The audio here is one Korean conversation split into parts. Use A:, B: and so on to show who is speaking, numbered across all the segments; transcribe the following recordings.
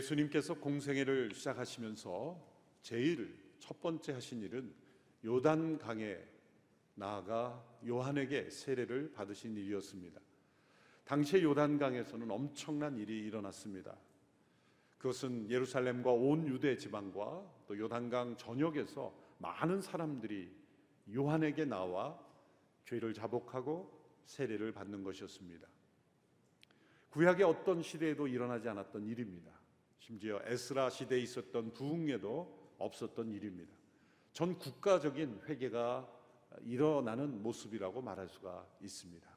A: 예수님께서 공생애를 시작하시면서 제일 첫 번째 하신 일은 요단 강에 나아가 요한에게 세례를 받으신 일이었습니다. 당시의 요단강에서는 엄청난 일이 일어났습니다. 그것은 예루살렘과 온 유대 지방과 또 요단강 전역에서 많은 사람들이 요한에게 나와 죄를 자복하고 세례를 받는 것이었습니다. 구약의 어떤 시대에도 일어나지 않았던 일입니다. 심지어 에스라 시대에 있었던 부흥에도 없었던 일입니다. 전 국가적인 회개가 일어나는 모습이라고 말할 수가 있습니다.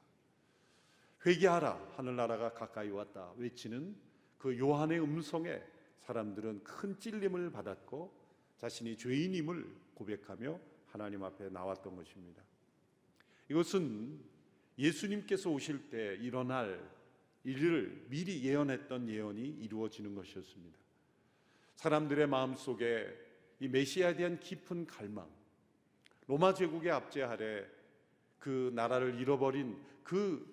A: 회개하라 하늘나라가 가까이 왔다 외치는 그 요한의 음성에 사람들은 큰 찔림을 받았고 자신이 죄인임을 고백하며 하나님 앞에 나왔던 것입니다. 이것은 예수님께서 오실 때 일어날 일을 미리 예언했던 예언이 이루어지는 것이었습니다. 사람들의 마음 속에 이 메시아에 대한 깊은 갈망, 로마 제국의 압제 아래 그 나라를 잃어버린 그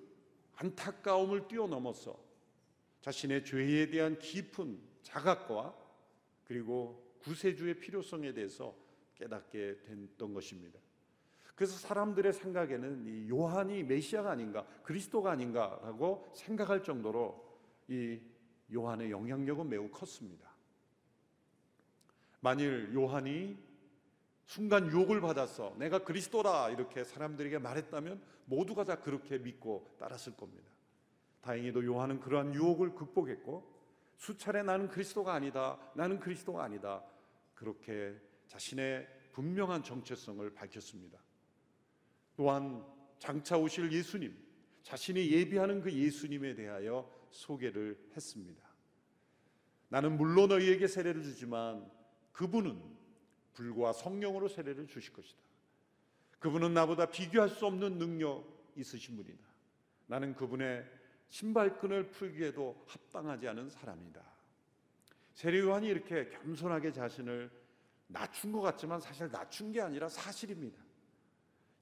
A: 안타까움을 뛰어넘어서 자신의 죄에 대한 깊은 자각과 그리고 구세주의 필요성에 대해서 깨닫게 됐던 것입니다. 그래서 사람들의 생각에는 이 요한이 메시아가 아닌가, 그리스도가 아닌가라고 생각할 정도로 이 요한의 영향력은 매우 컸습니다. 만일 요한이 순간 유혹을 받아서 내가 그리스도라 이렇게 사람들에게 말했다면 모두가 다 그렇게 믿고 따랐을 겁니다. 다행히도 요한은 그러한 유혹을 극복했고 수차례 나는 그리스도가 아니다. 나는 그리스도가 아니다. 그렇게 자신의 분명한 정체성을 밝혔습니다. 또한 장차 오실 예수님, 자신이 예비하는 그 예수님에 대하여 소개를 했습니다. 나는 물론 너희에게 세례를 주지만 그분은 불과 성령으로 세례를 주실 것이다. 그분은 나보다 비교할 수 없는 능력 있으신 분이다. 나는 그분의 신발끈을 풀기에도 합당하지 않은 사람이다. 세례 요한이 이렇게 겸손하게 자신을 낮춘 것 같지만 사실 낮춘 게 아니라 사실입니다.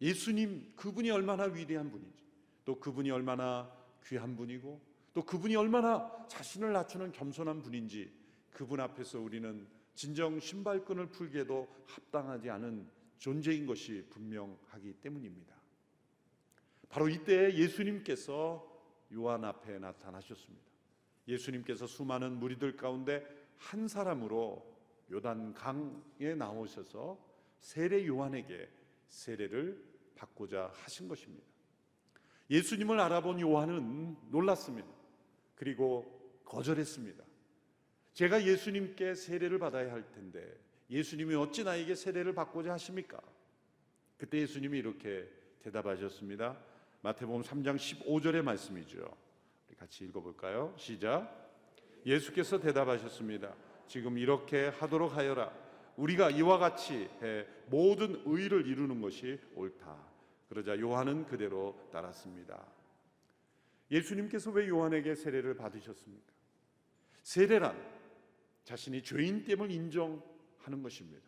A: 예수님 그분이 얼마나 위대한 분인지 또 그분이 얼마나 귀한 분이고 또 그분이 얼마나 자신을 낮추는 겸손한 분인지 그분 앞에서 우리는 진정 신발끈을 풀기에도 합당하지 않은 존재인 것이 분명하기 때문입니다. 바로 이때 예수님께서 요한 앞에 나타나셨습니다. 예수님께서 수많은 무리들 가운데 한 사람으로 요단 강에 나오셔서 세례 요한에게 세례를 받고자 하신 것입니다. 예수님을 알아본 요한은 놀랐습니다. 그리고 거절했습니다. 제가 예수님께 세례를 받아야 할 텐데 예수님이 어찌 나에게 세례를 받고자 하십니까? 그때 예수님이 이렇게 대답하셨습니다. 마태복음 3장 15절의 말씀이죠. 우리 같이 읽어볼까요? 시작. 예수께서 대답하셨습니다. 지금 이렇게 하도록 하여라. 우리가 이와 같이 해 모든 의를 이루는 것이 옳다. 그러자 요한은 그대로 따랐습니다. 예수님께서 왜 요한에게 세례를 받으셨습니까? 세례란 자신이 죄인됨을 인정하는 것입니다.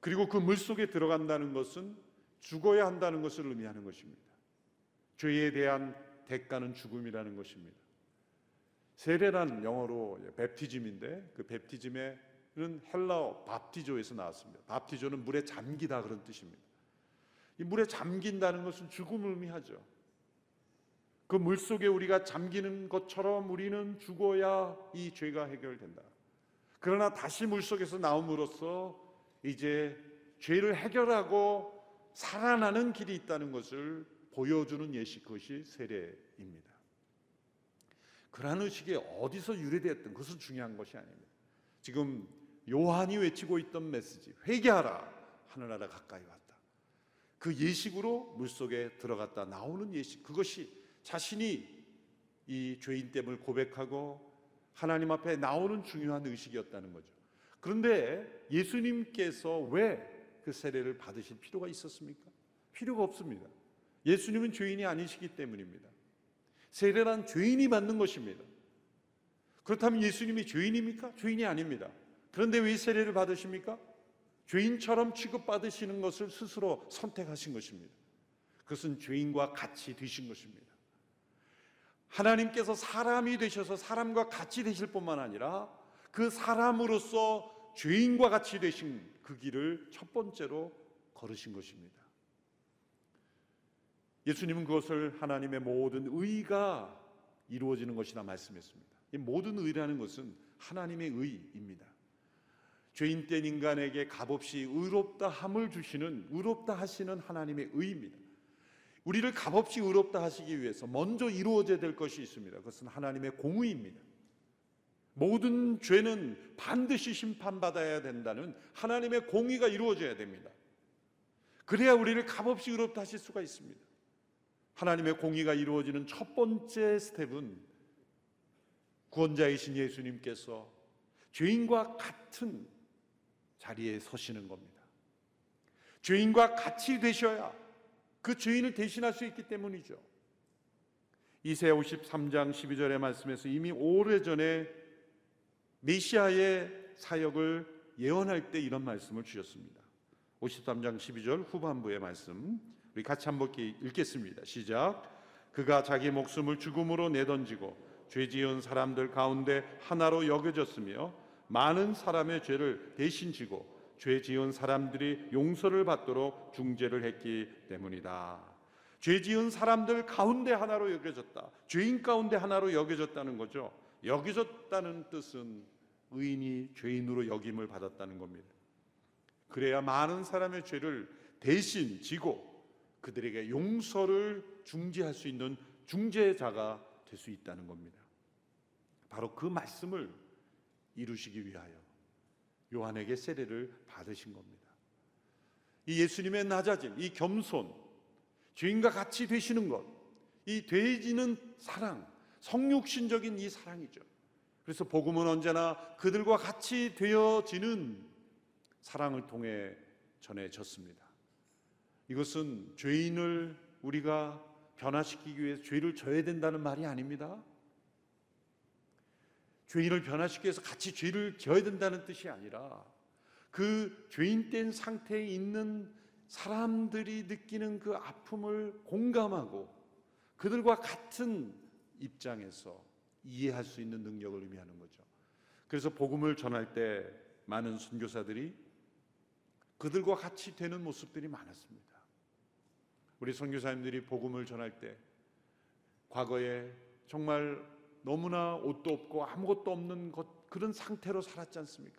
A: 그리고 그 물속에 들어간다는 것은 죽어야 한다는 것을 의미하는 것입니다. 죄에 대한 대가는 죽음이라는 것입니다. 세례란 영어로 베티즘인데 그 베티즘의 이런 헬라어 밥티조에서 나왔습니다. 밥티조는 물에 잠기다 그런 뜻입니다. 이 물에 잠긴다는 것은 죽음을 의미하죠. 그 물 속에 우리가 잠기는 것처럼 우리는 죽어야 이 죄가 해결된다. 그러나 다시 물 속에서 나옴으로써 이제 죄를 해결하고 살아나는 길이 있다는 것을 보여주는 예시 그것이 세례입니다. 그러한 의식이 어디서 유래되었던 그것은 중요한 것이 아닙니다. 지금 요한이 외치고 있던 메시지 회개하라 하늘나라 가까이 왔다. 그 예식으로 물속에 들어갔다 나오는 예식 그것이 자신이 이 죄인됨을 고백하고 하나님 앞에 나오는 중요한 의식이었다는 거죠. 그런데 예수님께서 왜 그 세례를 받으실 필요가 있었습니까? 필요가 없습니다. 예수님은 죄인이 아니시기 때문입니다. 세례란 죄인이 받는 것입니다. 그렇다면 예수님이 죄인입니까? 죄인이 아닙니다. 그런데 왜 세례를 받으십니까? 죄인처럼 취급받으시는 것을 스스로 선택하신 것입니다. 그것은 죄인과 같이 되신 것입니다. 하나님께서 사람이 되셔서 사람과 같이 되실 뿐만 아니라 그 사람으로서 죄인과 같이 되신 그 길을 첫 번째로 걸으신 것입니다. 예수님은 그것을 하나님의 모든 의가 이루어지는 것이라 말씀했습니다. 이 모든 의라는 것은 하나님의 의입니다. 죄인 된 인간에게 값없이 의롭다 함을 주시는 의롭다 하시는 하나님의 의입니다. 우리를 값없이 의롭다 하시기 위해서 먼저 이루어져야 될 것이 있습니다. 그것은 하나님의 공의입니다. 모든 죄는 반드시 심판받아야 된다는 하나님의 공의가 이루어져야 됩니다. 그래야 우리를 값없이 의롭다 하실 수가 있습니다. 하나님의 공의가 이루어지는 첫 번째 스텝은 구원자이신 예수님께서 죄인과 같은 자리에 서시는 겁니다. 죄인과 같이 되셔야 그 죄인을 대신할 수 있기 때문이죠. 이세 53장 12절의 말씀에서 이미 오래전에 메시아의 사역을 예언할 때 이런 말씀을 주셨습니다. 53장 12절 후반부의 말씀 우리 같이 한번 읽겠습니다. 시작. 그가 자기 목숨을 죽음으로 내던지고 죄 지은 사람들 가운데 하나로 여겨졌으며 많은 사람의 죄를 대신 지고 죄 지은 사람들이 용서를 받도록 중재를 했기 때문이다. 죄 지은 사람들 가운데 하나로 여겨졌다. 죄인 가운데 하나로 여겨졌다는 거죠. 여겨졌다는 뜻은 의인이 죄인으로 여김을 받았다는 겁니다. 그래야 많은 사람의 죄를 대신 지고 그들에게 용서를 중재할 수 있는 중재자가 될 수 있다는 겁니다. 바로 그 말씀을 이루시기 위하여 요한에게 세례를 받으신 겁니다. 이 예수님의 낮아짐, 이 겸손, 주인과 같이 되시는 것, 이 되지는 사랑, 성육신적인 이 사랑이죠. 그래서 복음은 언제나 그들과 같이 되어지는 사랑을 통해 전해졌습니다. 이것은 죄인을 우리가 변화시키기 위해서 죄를 져야 된다는 말이 아닙니다. 죄인을 변화시키기 위해서 같이 죄를 져야 된다는 뜻이 아니라 그 죄인된 상태에 있는 사람들이 느끼는 그 아픔을 공감하고 그들과 같은 입장에서 이해할 수 있는 능력을 의미하는 거죠. 그래서 복음을 전할 때 많은 선교사들이 그들과 같이 되는 모습들이 많았습니다. 우리 선교사님들이 복음을 전할 때 과거에 정말 너무나 옷도 없고 아무것도 없는 것, 그런 상태로 살았지 않습니까?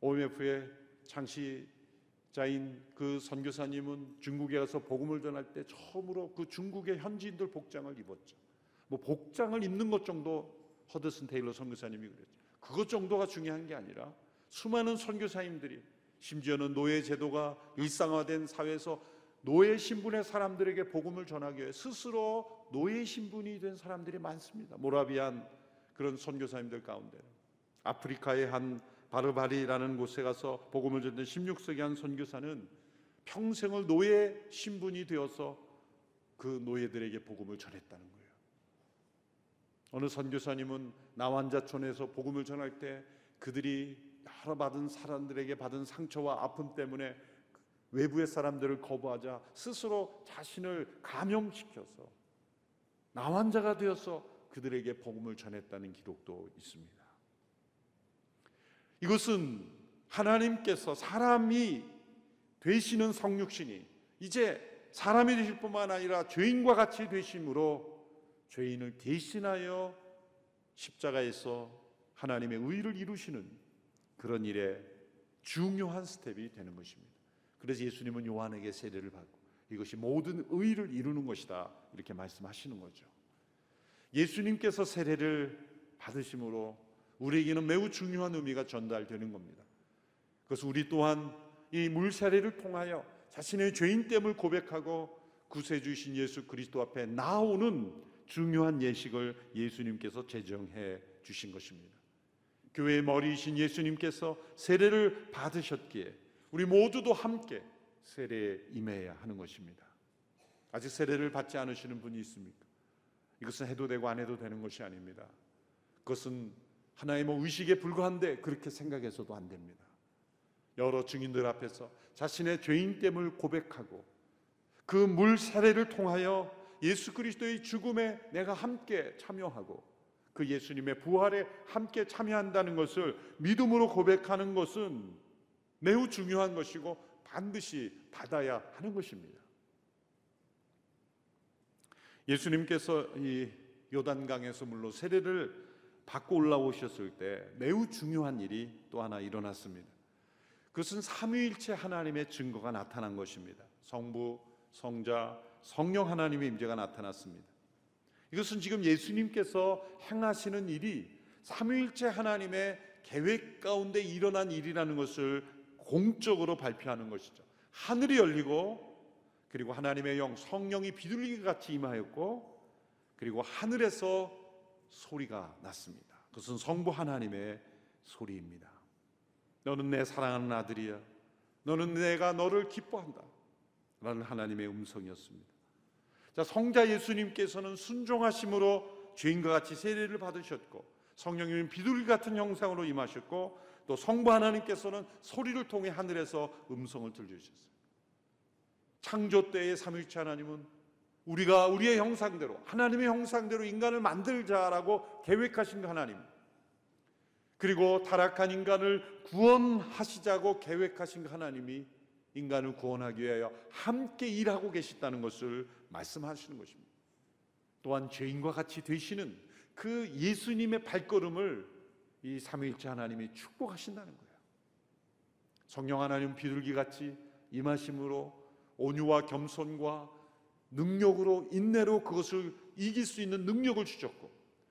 A: OMF의 창시자인 그 선교사님은 중국에 가서 복음을 전할 때 처음으로 그 중국의 현지인들 복장을 입었죠. 뭐 복장을 입는 것 정도 허드슨 테일러 선교사님이 그랬죠. 그것 정도가 중요한 게 아니라 수많은 선교사님들이 심지어는 노예 제도가 일상화된 사회에서 노예 신분의 사람들에게 복음을 전하기 위해 스스로 노예 신분이 된 사람들이 많습니다. 모라비안 그런 선교사님들 가운데 아프리카의 한 바르바리라는 곳에 가서 복음을 전던 16세기 한 선교사는 평생을 노예 신분이 되어서 그 노예들에게 복음을 전했다는 거예요. 어느 선교사님은 나완자촌에서 복음을 전할 때 그들이 여러 받은 사람들에게 받은 상처와 아픔 때문에 외부의 사람들을 거부하자 스스로 자신을 감염시켜서 나환자가 되어서 그들에게 복음을 전했다는 기록도 있습니다. 이것은 하나님께서 사람이 되시는 성육신이 이제 사람이 되실 뿐만 아니라 죄인과 같이 되심으로 죄인을 대신하여 십자가에서 하나님의 의를 이루시는 그런 일에 중요한 스텝이 되는 것입니다. 그래서 예수님은 요한에게 세례를 받고 이것이 모든 의를 이루는 것이다 이렇게 말씀하시는 거죠. 예수님께서 세례를 받으심으로 우리에게는 매우 중요한 의미가 전달되는 겁니다. 그래서 우리 또한 이 물세례를 통하여 자신의 죄인됨을 고백하고 구세주이신 예수 그리스도 앞에 나오는 중요한 예식을 예수님께서 제정해 주신 것입니다. 교회의 머리이신 예수님께서 세례를 받으셨기에 우리 모두도 함께 세례에 임해야 하는 것입니다. 아직 세례를 받지 않으시는 분이 있습니까? 이것은 해도 되고 안 해도 되는 것이 아닙니다. 그것은 하나의 뭐 의식에 불과한데 그렇게 생각해서도 안 됩니다. 여러 증인들 앞에서 자신의 죄인됨을 고백하고 그 물 세례를 통하여 예수 그리스도의 죽음에 내가 함께 참여하고 그 예수님의 부활에 함께 참여한다는 것을 믿음으로 고백하는 것은 매우 중요한 것이고 반드시 받아야 하는 것입니다. 예수님께서 이 요단강에서 물로 세례를 받고 올라오셨을 때 매우 중요한 일이 또 하나 일어났습니다. 그것은 삼위일체 하나님의 증거가 나타난 것입니다. 성부, 성자, 성령 하나님의 임재가 나타났습니다. 이것은 지금 예수님께서 행하시는 일이 삼위일체 하나님의 계획 가운데 일어난 일이라는 것을 공적으로 발표하는 것이죠. 하늘이 열리고 그리고 하나님의 영 성령이 비둘기 같이 임하였고 그리고 하늘에서 소리가 났습니다. 그것은 성부 하나님의 소리입니다. 너는 내 사랑하는 아들이야. 너는 내가 너를 기뻐한다. 라는 하나님의 음성이었습니다. 자, 성자 예수님께서는 순종하심으로 죄인과 같이 세례를 받으셨고 성령님은 비둘기 같은 형상으로 임하셨고 또 성부 하나님께서는 소리를 통해 하늘에서 음성을 들려주셨어요. 창조 때의 삼위일체 하나님은 우리가 우리의 형상대로 하나님의 형상대로 인간을 만들자라고 계획하신 그 하나님. 그리고 타락한 인간을 구원하시자고 계획하신 그 하나님이 인간을 구원하기 위하여 함께 일하고 계시다는 것을 말씀하시는 것입니다. 또한 죄인과 같이 되시는 그 예수님의 발걸음을 이 삼위일체 하나님이 축복하신다는 거예요. 성령 하나님 비둘기 같이 임하심으로 온유와 겸손과 능력으로 인내로 그것을 이길 수 있는 능력을 주셨고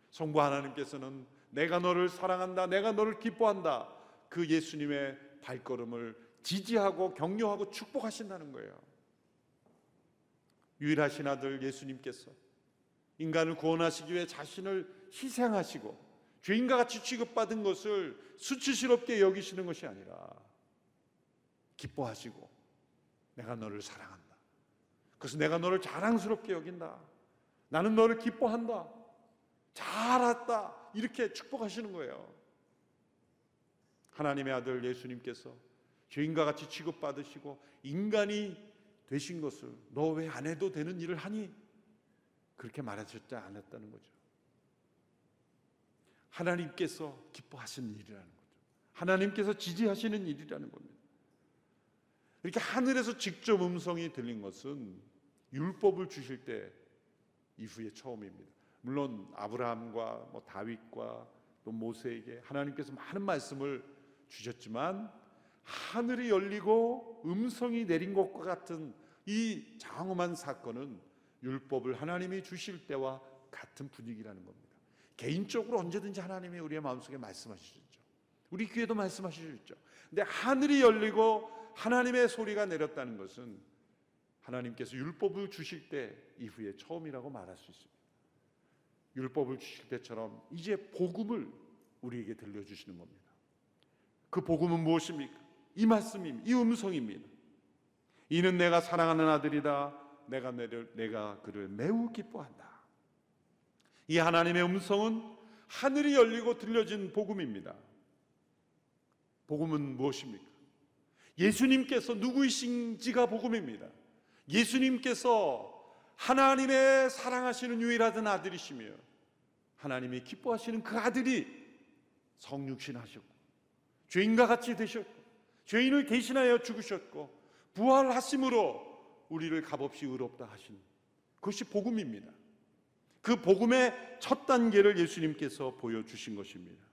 A: 성부 하나님께서는 내가 너를 사랑한다 내가 너를 기뻐한다 그 예수님의 발걸음을 지지하고 격려하고 축복하신다는 거예요. 유일하신 아들 예수님께서 인간을 구원하시기 위해 자신을 희생하시고 죄인과 같이 취급받은 것을 수치스럽게 여기시는 것이 아니라 기뻐하시고 내가 너를 사랑한다. 그래서 내가 너를 자랑스럽게 여긴다. 나는 너를 기뻐한다. 잘했다. 이렇게 축복하시는 거예요. 하나님의 아들 예수님께서 죄인과 같이 취급받으시고 인간이 되신 것을 너 왜 안 해도 되는 일을 하니? 그렇게 말하셨지 않았다는 거죠. 하나님께서 기뻐하시는 일이라는 거죠. 하나님께서 지지하시는 일이라는 겁니다. 이렇게 하늘에서 직접 음성이 들린 것은 율법을 주실 때 이후에 처음입니다. 물론 아브라함과 뭐 다윗과 또 모세에게 하나님께서 많은 말씀을 주셨지만 하늘이 열리고 음성이 내린 것과 같은 이 장엄한 사건은 율법을 하나님이 주실 때와 같은 분위기라는 겁니다. 개인적으로 언제든지 하나님이 우리의 마음속에 말씀하시죠. 우리 귀에도 말씀하시죠. 근데 하늘이 열리고 하나님의 소리가 내렸다는 것은 하나님께서 율법을 주실 때 이후에 처음이라고 말할 수 있습니다. 율법을 주실 때처럼 이제 복음을 우리에게 들려주시는 겁니다. 그 복음은 무엇입니까? 이 말씀입니다. 이 음성입니다. 이는 내가 사랑하는 아들이다. 내가 내를, 내가 그를 매우 기뻐한다. 이 하나님의 음성은 하늘이 열리고 들려진 복음입니다. 복음은 무엇입니까? 예수님께서 누구이신지가 복음입니다. 예수님께서 하나님의 사랑하시는 유일하던 아들이시며 하나님이 기뻐하시는 그 아들이 성육신 하셨고 죄인과 같이 되셨고 죄인을 대신하여 죽으셨고 부활하심으로 우리를 값없이 의롭다 하신 그것이 복음입니다. 그 복음의 첫 단계를 예수님께서 보여주신 것입니다.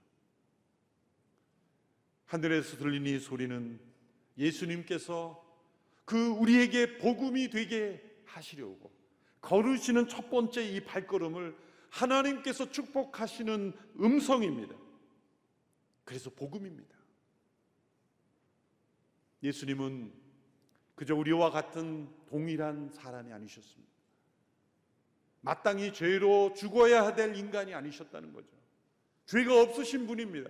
A: 하늘에서 이 소리는 예수님께서 그 우리에게 복음이 되게 하시려고 걸으시는 첫 번째 이 발걸음을 하나님께서 축복하시는 음성입니다. 그래서 복음입니다. 예수님은 그저 우리와 같은 동일한 사람이 아니셨습니다. 마땅히 죄로 죽어야 될 인간이 아니셨다는 거죠. 죄가 없으신 분입니다.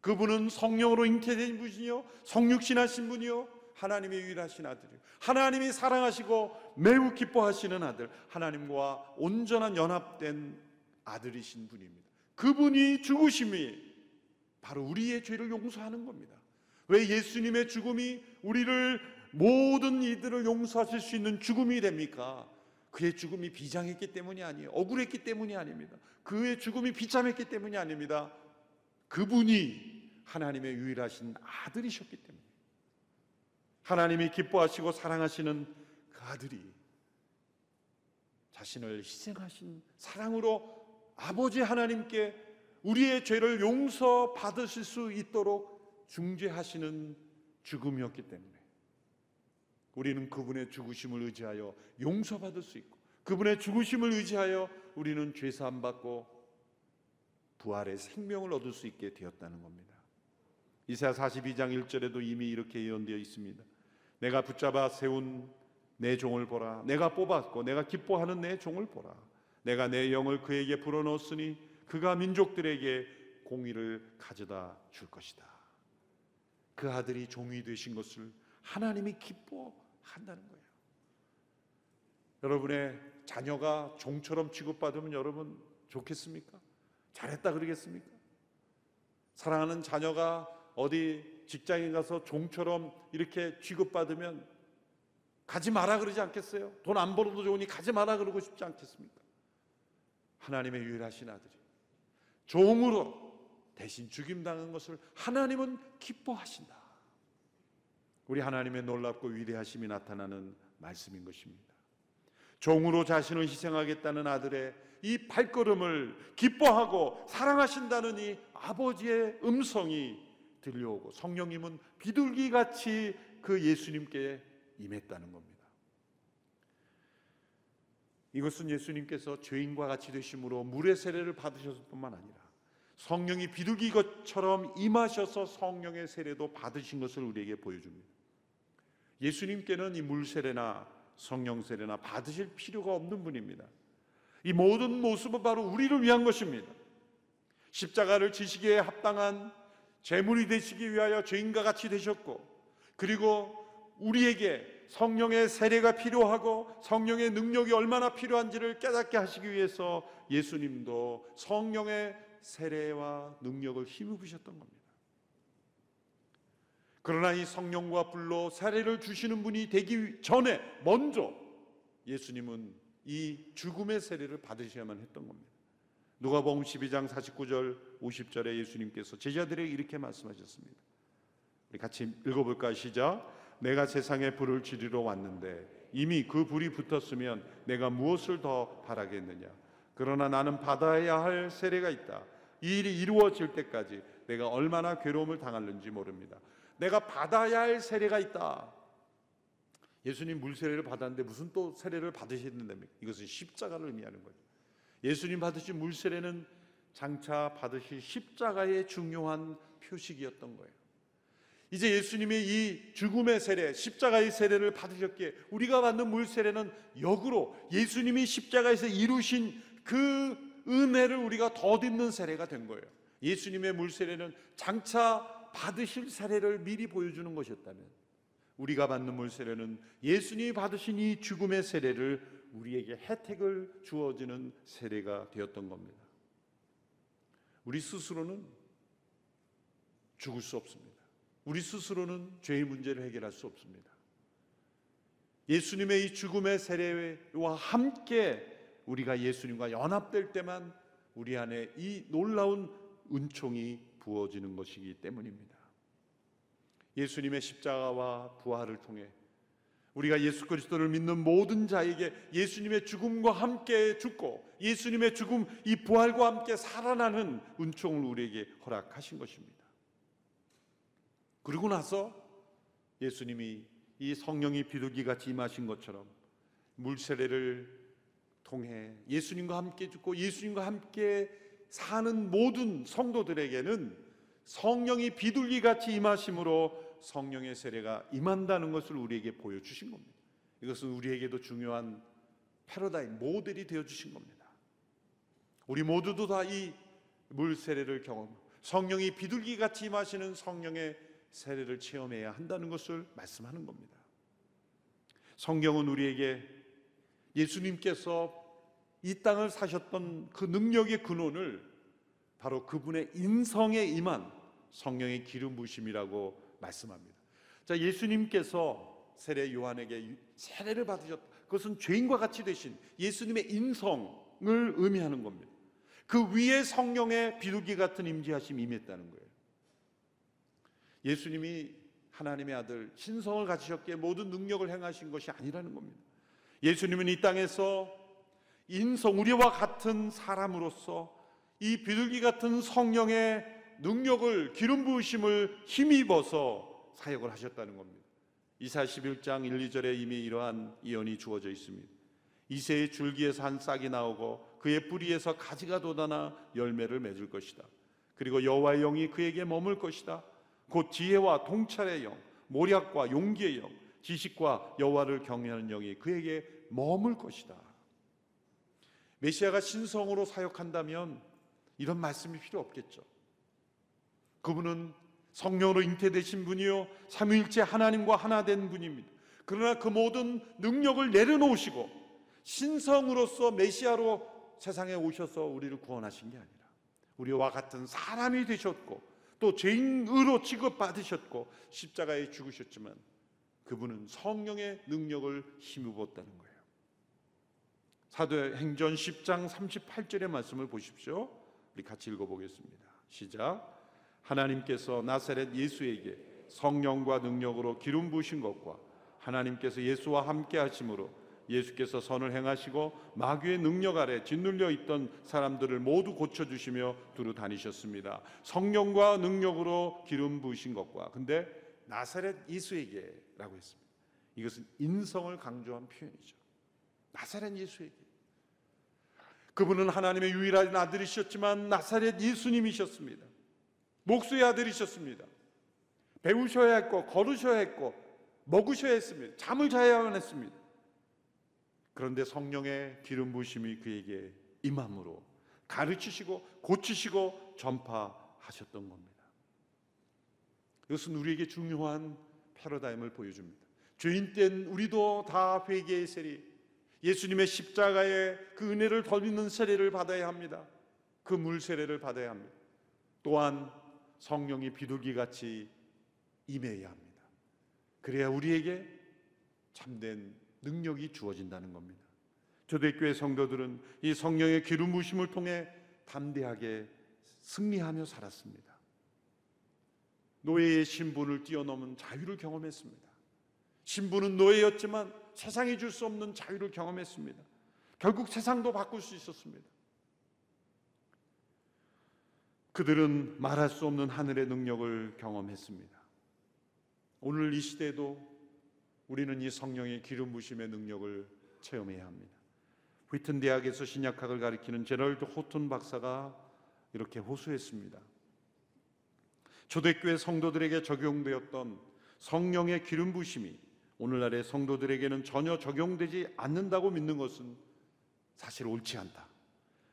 A: 그분은 성령으로 잉태된 분이요, 성육신하신 분이요, 하나님의 유일하신 아들이요. 하나님이 사랑하시고 매우 기뻐하시는 아들, 하나님과 온전한 연합된 아들이신 분입니다. 그분이 죽으심이 바로 우리의 죄를 용서하는 겁니다. 왜 예수님의 죽음이 우리를 모든 이들을 용서하실 수 있는 죽음이 됩니까? 그의 죽음이 비장했기 때문이 아니에요. 억울했기 때문이 아닙니다. 그의 죽음이 비참했기 때문이 아닙니다. 그분이 하나님의 유일하신 아들이셨기 때문에 하나님이 기뻐하시고 사랑하시는 그 아들이 자신을 희생하신 사랑으로 아버지 하나님께 우리의 죄를 용서받으실 수 있도록 중재하시는 죽음이었기 때문에 우리는 그분의 죽으심을 의지하여 용서받을 수 있고 그분의 죽으심을 의지하여 우리는 죄 사함 받고 부활의 생명을 얻을 수 있게 되었다는 겁니다. 이사야 42장 1절에도 이미 이렇게 예언되어 있습니다. 내가 붙잡아 세운 내 종을 보라. 내가 뽑았고 내가 기뻐하는 내 종을 보라. 내가 내 영을 그에게 불어넣었으니 그가 민족들에게 공의를 가져다 줄 것이다. 그 아들이 종이 되신 것을 하나님이 기뻐 한다는 거예요. 여러분의 자녀가 종처럼 취급받으면 여러분 좋겠습니까? 잘했다 그러겠습니까? 사랑하는 자녀가 어디 직장에 가서 종처럼 이렇게 취급받으면 가지 마라 그러지 않겠어요? 돈 안 벌어도 좋으니 가지 마라 그러고 싶지 않겠습니까? 하나님의 유일하신 아들이 종으로 대신 죽임당한 것을 하나님은 기뻐하신다. 우리 하나님의 놀랍고 위대하심이 나타나는 말씀인 것입니다. 종으로 자신을 희생하겠다는 아들의 이 발걸음을 기뻐하고 사랑하신다는 이 아버지의 음성이 들려오고 성령님은 비둘기 같이 그 예수님께 임했다는 겁니다. 이것은 예수님께서 죄인과 같이 되심으로 물의 세례를 받으셨을 뿐만 아니라 성령이 비둘기 것처럼 임하셔서 성령의 세례도 받으신 것을 우리에게 보여줍니다. 예수님께는 이 물 세례나 성령 세례나 받으실 필요가 없는 분입니다. 이 모든 모습은 바로 우리를 위한 것입니다. 십자가를 지시기에 합당한 제물이 되시기 위하여 죄인과 같이 되셨고 그리고 우리에게 성령의 세례가 필요하고 성령의 능력이 얼마나 필요한지를 깨닫게 하시기 위해서 예수님도 성령의 세례와 능력을 힘입으셨던 겁니다. 그러나 이 성령과 불로 세례를 주시는 분이 되기 전에 먼저 예수님은 이 죽음의 세례를 받으셔야만 했던 겁니다. 누가복음 12장 49절 50절에 예수님께서 제자들에게 이렇게 말씀하셨습니다. 우리 같이 읽어볼까 시작. 내가 세상에 불을 지르러 왔는데 이미 그 불이 붙었으면 내가 무엇을 더 바라겠느냐. 그러나 나는 받아야 할 세례가 있다. 이 일이 이루어질 때까지 내가 얼마나 괴로움을 당할는지 모릅니다. 내가 받아야 할 세례가 있다. 예수님 물 세례를 받았는데 무슨 또 세례를 받으셨는데입니까? 이것은 십자가를 의미하는 거죠. 예수님 받으신 물 세례는 장차 받으실 십자가의 중요한 표식이었던 거예요. 이제 예수님의 이 죽음의 세례, 십자가의 세례를 받으셨기에 우리가 받는 물 세례는 역으로 예수님이 십자가에서 이루신 그 은혜를 우리가 덧입는 세례가 된 거예요. 예수님의 물 세례는 장차 받으실 세례를 미리 보여주는 것이었다면 우리가 받는 물 세례는 예수님이 받으신 이 죽음의 세례를 우리에게 혜택을 주어지는 세례가 되었던 겁니다. 우리 스스로는 죽을 수 없습니다. 우리 스스로는 죄의 문제를 해결할 수 없습니다. 예수님의 이 죽음의 세례와 함께 우리가 예수님과 연합될 때만 우리 안에 이 놀라운 은총이 부어지는 것이기 때문입니다. 예수님의 십자가와 부활을 통해 우리가 예수 그리스도를 믿는 모든 자에게 예수님의 죽음과 함께 죽고 예수님의 죽음 이 부활과 함께 살아나는 은총을 우리에게 허락하신 것입니다. 그리고 나서 예수님이 이 성령이 비둘기 같이 임하신 것처럼 물세례를 통해 예수님과 함께 죽고 예수님과 함께 사는 모든 성도들에게는 성령이 비둘기 같이 임하심으로 성령의 세례가 임한다는 것을 우리에게 보여주신 겁니다. 이것은 우리에게도 중요한 패러다임, 모델이 되어 주신 겁니다. 우리 모두도 다 이 물 세례를 경험, 성령이 비둘기 같이 임하시는 성령의 세례를 체험해야 한다는 것을 말씀하는 겁니다. 성경은 우리에게 예수님께서 이 땅을 사셨던 그 능력의 근원을 바로 그분의 인성에 임한 성령의 기름 부심이라고 말씀합니다. 자, 예수님께서 세례 요한에게 세례를 받으셨다. 그것은 죄인과 같이 되신 예수님의 인성을 의미하는 겁니다. 그 위에 성령의 비둘기 같은 임재하심이 임했다는 거예요. 예수님이 하나님의 아들 신성을 가지셨기에 모든 능력을 행하신 것이 아니라는 겁니다. 예수님은 이 땅에서 인성 우리와 같은 사람으로서 이 비둘기 같은 성령의 능력을 기름 부으심을 힘입어서 사역을 하셨다는 겁니다. 이사 11장 1, 2절에 이미 이러한 예언이 주어져 있습니다. 이새의 줄기에서 한 싹이 나오고 그의 뿌리에서 가지가 돋아나 열매를 맺을 것이다. 그리고 여호와의 영이 그에게 머물 것이다. 곧 지혜와 통찰의 영, 모략과 용기의 영, 지식과 여호와를 경외하는 영이 그에게 머물 것이다. 메시아가 신성으로 사역한다면 이런 말씀이 필요 없겠죠. 그분은 성령으로 잉태되신 분이요 삼위일체 하나님과 하나 된 분입니다. 그러나 그 모든 능력을 내려놓으시고 신성으로서 메시아로 세상에 오셔서 우리를 구원하신 게 아니라 우리와 같은 사람이 되셨고 또 죄인으로 취급받으셨고 십자가에 죽으셨지만 그분은 성령의 능력을 힘입었다는 거예요. 사도행전 10장 38절의 말씀을 보십시오. 우리 같이 읽어보겠습니다. 시작. 하나님께서 나사렛 예수에게 성령과 능력으로 기름 부으신 것과 하나님께서 예수와 함께 하심으로 예수께서 선을 행하시고 마귀의 능력 아래 짓눌려 있던 사람들을 모두 고쳐 주시며 두루 다니셨습니다. 성령과 능력으로 기름 부으신 것과 근데 나사렛 예수에게라고 했습니다. 이것은 인성을 강조한 표현이죠. 나사렛 예수에게 그분은 하나님의 유일한 아들이셨지만 나사렛 예수님이셨습니다. 목수의 아들이셨습니다. 배우셔야 했고 걸으셔야 했고 먹으셔야 했습니다. 잠을 자야만 했습니다. 그런데 성령의 기름 부심이 그에게 임함으로 가르치시고 고치시고 전파하셨던 겁니다. 이것은 우리에게 중요한 패러다임을 보여줍니다. 죄인 땐 우리도 다 회개의 세리, 예수님의 십자가의 그 은혜를 덜리는 세례를 받아야 합니다. 그 물 세례를 받아야 합니다. 또한 성령이 비둘기 같이 임해야 합니다. 그래야 우리에게 참된 능력이 주어진다는 겁니다. 초대교회 성도들은 이 성령의 기름 부심을 통해 담대하게 승리하며 살았습니다. 노예의 신분을 뛰어넘은 자유를 경험했습니다. 신분은 노예였지만 세상이 줄 수 없는 자유를 경험했습니다. 결국 세상도 바꿀 수 있었습니다. 그들은 말할 수 없는 하늘의 능력을 경험했습니다. 오늘 이 시대에도 우리는 이 성령의 기름 부심의 능력을 체험해야 합니다. 휘튼 대학에서 신약학을 가리키는 제럴드 호튼 박사가 이렇게 호소했습니다. 초대교회 성도들에게 적용되었던 성령의 기름 부심이 오늘날의 성도들에게는 전혀 적용되지 않는다고 믿는 것은 사실 옳지 않다.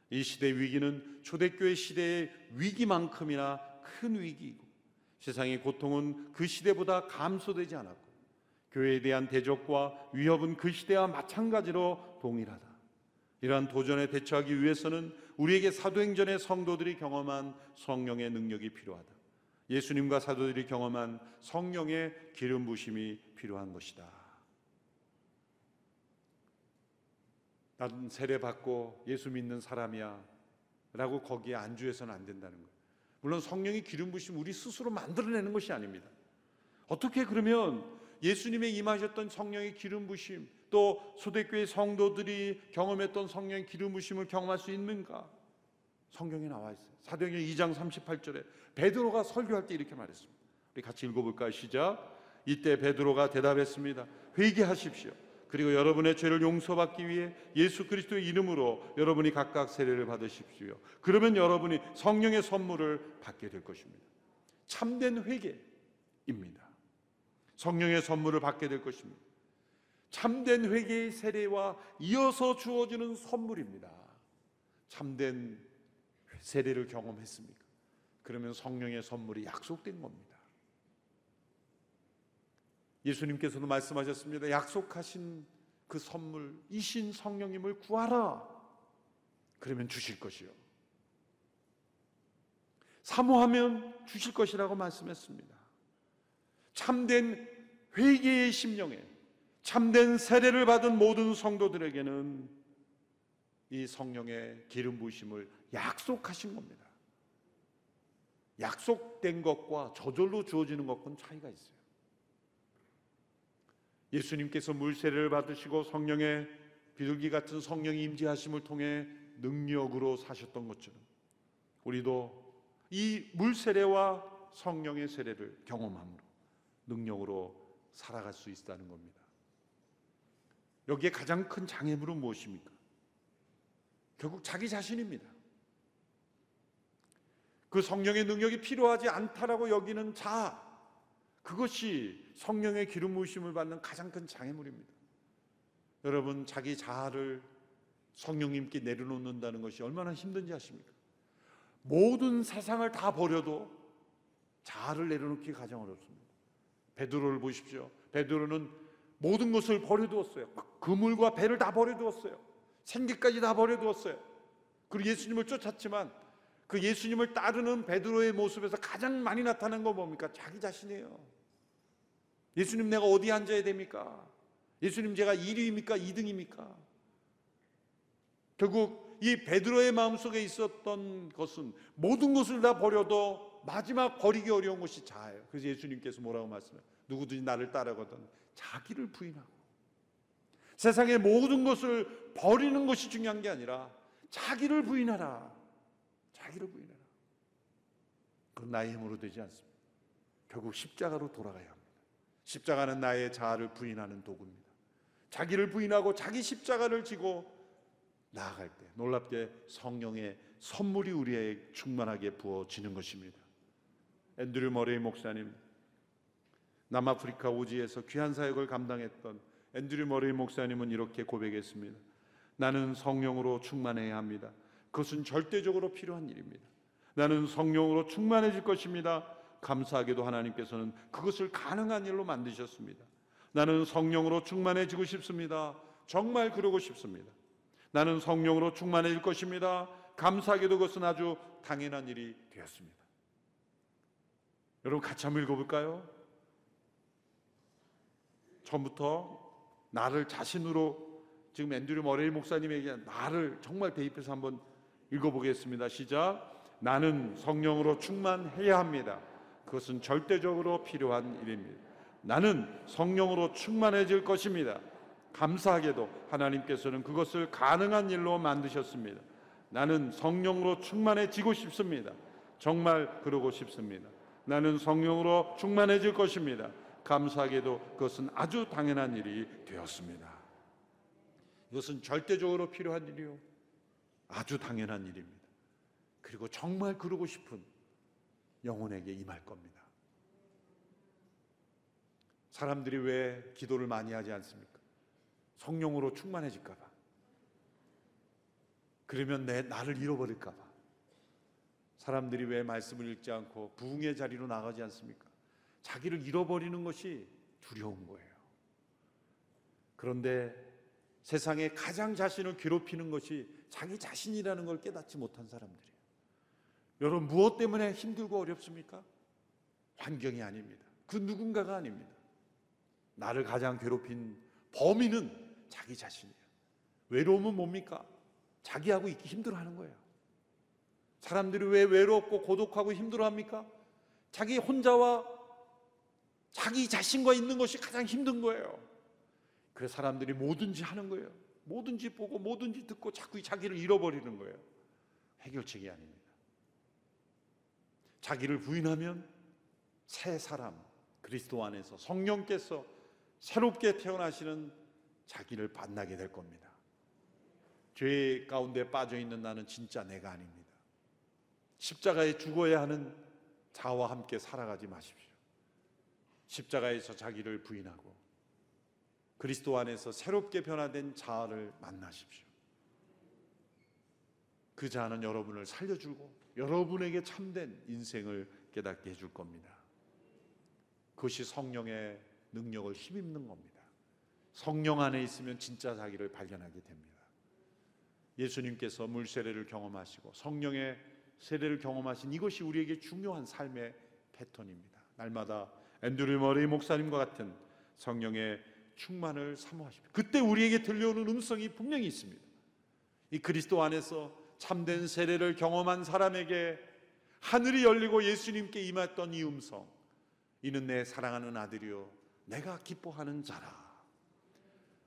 A: 이 시대 위기는 초대교회 시대의 위기만큼이나 큰 위기이고 세상의 고통은 그 시대보다 감소되지 않았고 교회에 대한 대적과 위협은 그 시대와 마찬가지로 동일하다. 이러한 도전에 대처하기 위해서는 우리에게 사도행전의 성도들이 경험한 성령의 능력이 필요하다. 예수님과 사도들이 경험한 성령의 기름 부심이 필요한 것이다. 나는 세례 받고 예수 믿는 사람이야. 라고 거기에 안주해서는 안 된다는 거예요. 물론 성령이 기름 부심 우리 스스로 만들어내는 것이 아닙니다. 어떻게 그러면 예수님의 임하셨던 성령의 기름 부심 또 소대교회 성도들이 경험했던 성령의 기름 부심을 경험할 수 있는가? 성경에 나와 있어요. 사도행전 2장 38절에 베드로가 설교할 때 이렇게 말했습니다. 우리 같이 읽어볼까요? 시작. 이때 베드로가 대답했습니다. 회개하십시오. 그리고 여러분의 죄를 용서받기 위해 예수 그리스도의 이름으로 여러분이 각각 세례를 받으십시오. 그러면 여러분이 성령의 선물을 받게 될 것입니다. 참된 회개입니다. 성령의 선물을 받게 될 것입니다. 참된 회개의 세례와 이어서 주어지는 선물입니다. 참된 세례를 경험했습니까? 그러면 성령의 선물이 약속된 겁니다. 예수님께서도 말씀하셨습니다. 약속하신 그 선물, 이신 성령님을 구하라. 그러면 주실 것이요. 사모하면 주실 것이라고 말씀했습니다. 참된 회개의 심령에 참된 세례를 받은 모든 성도들에게는 이 성령의 기름 부으심을 약속하신 겁니다. 약속된 것과 저절로 주어지는 것과는 차이가 있어요. 예수님께서 물세례를 받으시고 성령의 비둘기 같은 성령의 임재하심을 통해 능력으로 사셨던 것처럼 우리도 이 물세례와 성령의 세례를 경험함으로 능력으로 살아갈 수 있다는 겁니다. 여기에 가장 큰 장애물은 무엇입니까? 결국 자기 자신입니다. 그 성령의 능력이 필요하지 않다라고 여기는 자, 그것이 성령의 기름 부으심을 받는 가장 큰 장애물입니다. 여러분 자기 자아를 성령님께 내려놓는다는 것이 얼마나 힘든지 아십니까? 모든 세상을 다 버려도 자아를 내려놓기 가장 어렵습니다. 베드로를 보십시오. 베드로는 모든 것을 버려두었어요. 그물과 배를 다 버려두었어요. 생계까지 다 버려두었어요. 그리고 예수님을 쫓았지만 그 예수님을 따르는 베드로의 모습에서 가장 많이 나타난 건 뭡니까? 자기 자신이에요. 예수님 내가 어디 앉아야 됩니까? 예수님 제가 1위입니까? 2등입니까? 결국 이 베드로의 마음속에 있었던 것은 모든 것을 다 버려도 마지막 버리기 어려운 것이 자아예요. 그래서 예수님께서 뭐라고 말씀해요? 누구든지 나를 따르거든 자기를 부인하고 세상의 모든 것을 버리는 것이 중요한 게 아니라 자기를 부인하라. 자기를 부인하라. 그건 나의 힘으로 되지 않습니다. 결국 십자가로 돌아가야 합니다. 십자가는 나의 자아를 부인하는 도구입니다. 자기를 부인하고 자기 십자가를 지고 나아갈 때 놀랍게 성령의 선물이 우리에게 충만하게 부어지는 것입니다. 앤드류 머레이 목사님 남아프리카 오지에서 귀한 사역을 감당했던 앤드류 머레이 목사님은 이렇게 고백했습니다. 나는 성령으로 충만해야 합니다. 그것은 절대적으로 필요한 일입니다. 나는 성령으로 충만해질 것입니다. 감사하게도 하나님께서는 그것을 가능한 일로 만드셨습니다. 나는 성령으로 충만해지고 싶습니다. 정말 그러고 싶습니다. 나는 성령으로 충만해질 것입니다. 감사하게도 그것은 아주 당연한 일이 되었습니다. 여러분 같이 한번 읽어볼까요? 처음부터 나를 자신으로 지금 앤드류 머레이 목사님에게 나를 정말 대입해서 한번 읽어보겠습니다. 시작. 나는 성령으로 충만해야 합니다. 그것은 절대적으로 필요한 일입니다. 나는 성령으로 충만해질 것입니다. 감사하게도 하나님께서는 그것을 가능한 일로 만드셨습니다. 나는 성령으로 충만해지고 싶습니다. 정말 그러고 싶습니다. 나는 성령으로 충만해질 것입니다. 감사하게도 그것은 아주 당연한 일이 되었습니다. 이것은 절대적으로 필요한 일이요. 아주 당연한 일입니다. 그리고 정말 그러고 싶은 영혼에게 임할 겁니다. 사람들이 왜 기도를 많이 하지 않습니까? 성령으로 충만해질까봐. 그러면 내 나를 잃어버릴까봐. 사람들이 왜 말씀을 읽지 않고 부흥의 자리로 나가지 않습니까? 자기를 잃어버리는 것이 두려운 거예요. 그런데 세상에 가장 자신을 괴롭히는 것이 자기 자신이라는 걸 깨닫지 못한 사람들이에요. 여러분 무엇 때문에 힘들고 어렵습니까? 환경이 아닙니다. 그 누군가가 아닙니다. 나를 가장 괴롭힌 범인은 자기 자신이에요. 외로움은 뭡니까? 자기하고 있기 힘들어하는 거예요. 사람들이 왜 외롭고 고독하고 힘들어합니까? 자기 혼자와 자기 자신과 있는 것이 가장 힘든 거예요. 그래서 사람들이 뭐든지 하는 거예요. 뭐든지 보고 뭐든지 듣고 자꾸 자기를 잃어버리는 거예요. 해결책이 아닙니다. 자기를 부인하면 새 사람 그리스도 안에서 성령께서 새롭게 태어나시는 자기를 만나게 될 겁니다. 죄 가운데 빠져 있는 나는 진짜 내가 아닙니다. 십자가에 죽어야 하는 자와 함께 살아가지 마십시오. 십자가에서 자기를 부인하고 그리스도 안에서 새롭게 변화된 자아를 만나십시오. 그 자아는 여러분을 살려주고 여러분에게 참된 인생을 깨닫게 해줄 겁니다. 그것이 성령의 능력을 힘입는 겁니다. 성령 안에 있으면 진짜 자기를 발견하게 됩니다. 예수님께서 물 세례를 경험하시고 성령의 세례를 경험하신 이것이 우리에게 중요한 삶의 패턴입니다. 날마다 앤드류 머리 목사님과 같은 성령의 충만을 사모하십니다. 그때 우리에게 들려오는 음성이 분명히 있습니다. 이 그리스도 안에서 참된 세례를 경험한 사람에게 하늘이 열리고 예수님께 임했던 이 음성. 이는 내 사랑하는 아들이요 내가 기뻐하는 자라.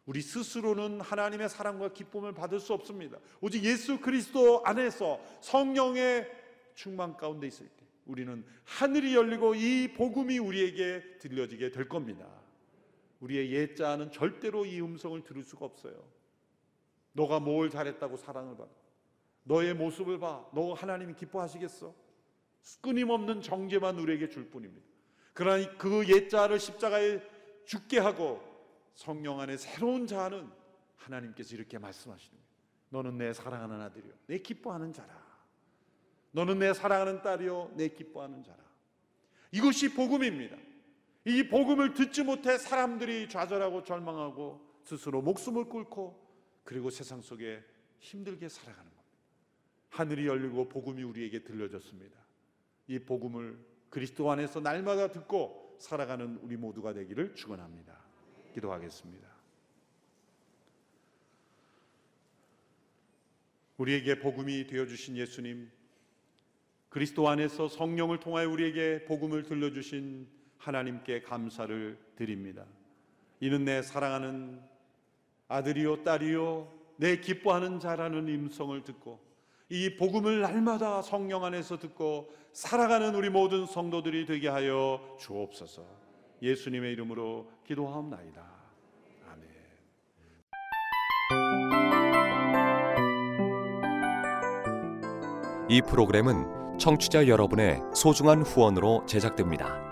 A: 우리 스스로는 하나님의 사랑과 기쁨을 받을 수 없습니다. 오직 예수 그리스도 안에서 성령의 충만 가운데 있을 때 우리는 하늘이 열리고 이 복음이 우리에게 들려지게 될 겁니다. 우리의 옛자는 절대로 이 음성을 들을 수가 없어요. 너가 뭘 잘했다고 사랑을 받아. 너의 모습을 봐. 너 하나님이 기뻐하시겠어? 끊임없는 정죄만 우리에게 줄 뿐입니다. 그러나 그 옛자를 십자가에 죽게 하고 성령 안에 새로운 자는 하나님께서 이렇게 말씀하시는 거예요. 너는 내 사랑하는 아들이요. 내 기뻐하는 자라. 너는 내 사랑하는 딸이요. 내 기뻐하는 자라. 이것이 복음입니다. 이 복음을 듣지 못해 사람들이 좌절하고 절망하고 스스로 목숨을 끊고 그리고 세상 속에 힘들게 살아가는 겁니다. 하늘이 열리고 복음이 우리에게 들려졌습니다. 이 복음을 그리스도 안에서 날마다 듣고 살아가는 우리 모두가 되기를 축원합니다. 기도하겠습니다. 우리에게 복음이 되어 주신 예수님 그리스도 안에서 성령을 통하여 우리에게 복음을 들려 주신 하나님께 감사를 드립니다. 이는 내 사랑하는 아들이요 딸이요 내 기뻐하는 자라는 임성을 듣고 이 복음을 날마다 성령 안에서 듣고 살아가는 우리 모든 성도들이 되게 하여 주옵소서. 예수님의 이름으로 기도하옵나이다. 아멘.
B: 이 프로그램은 청취자 여러분의 소중한 후원으로 제작됩니다.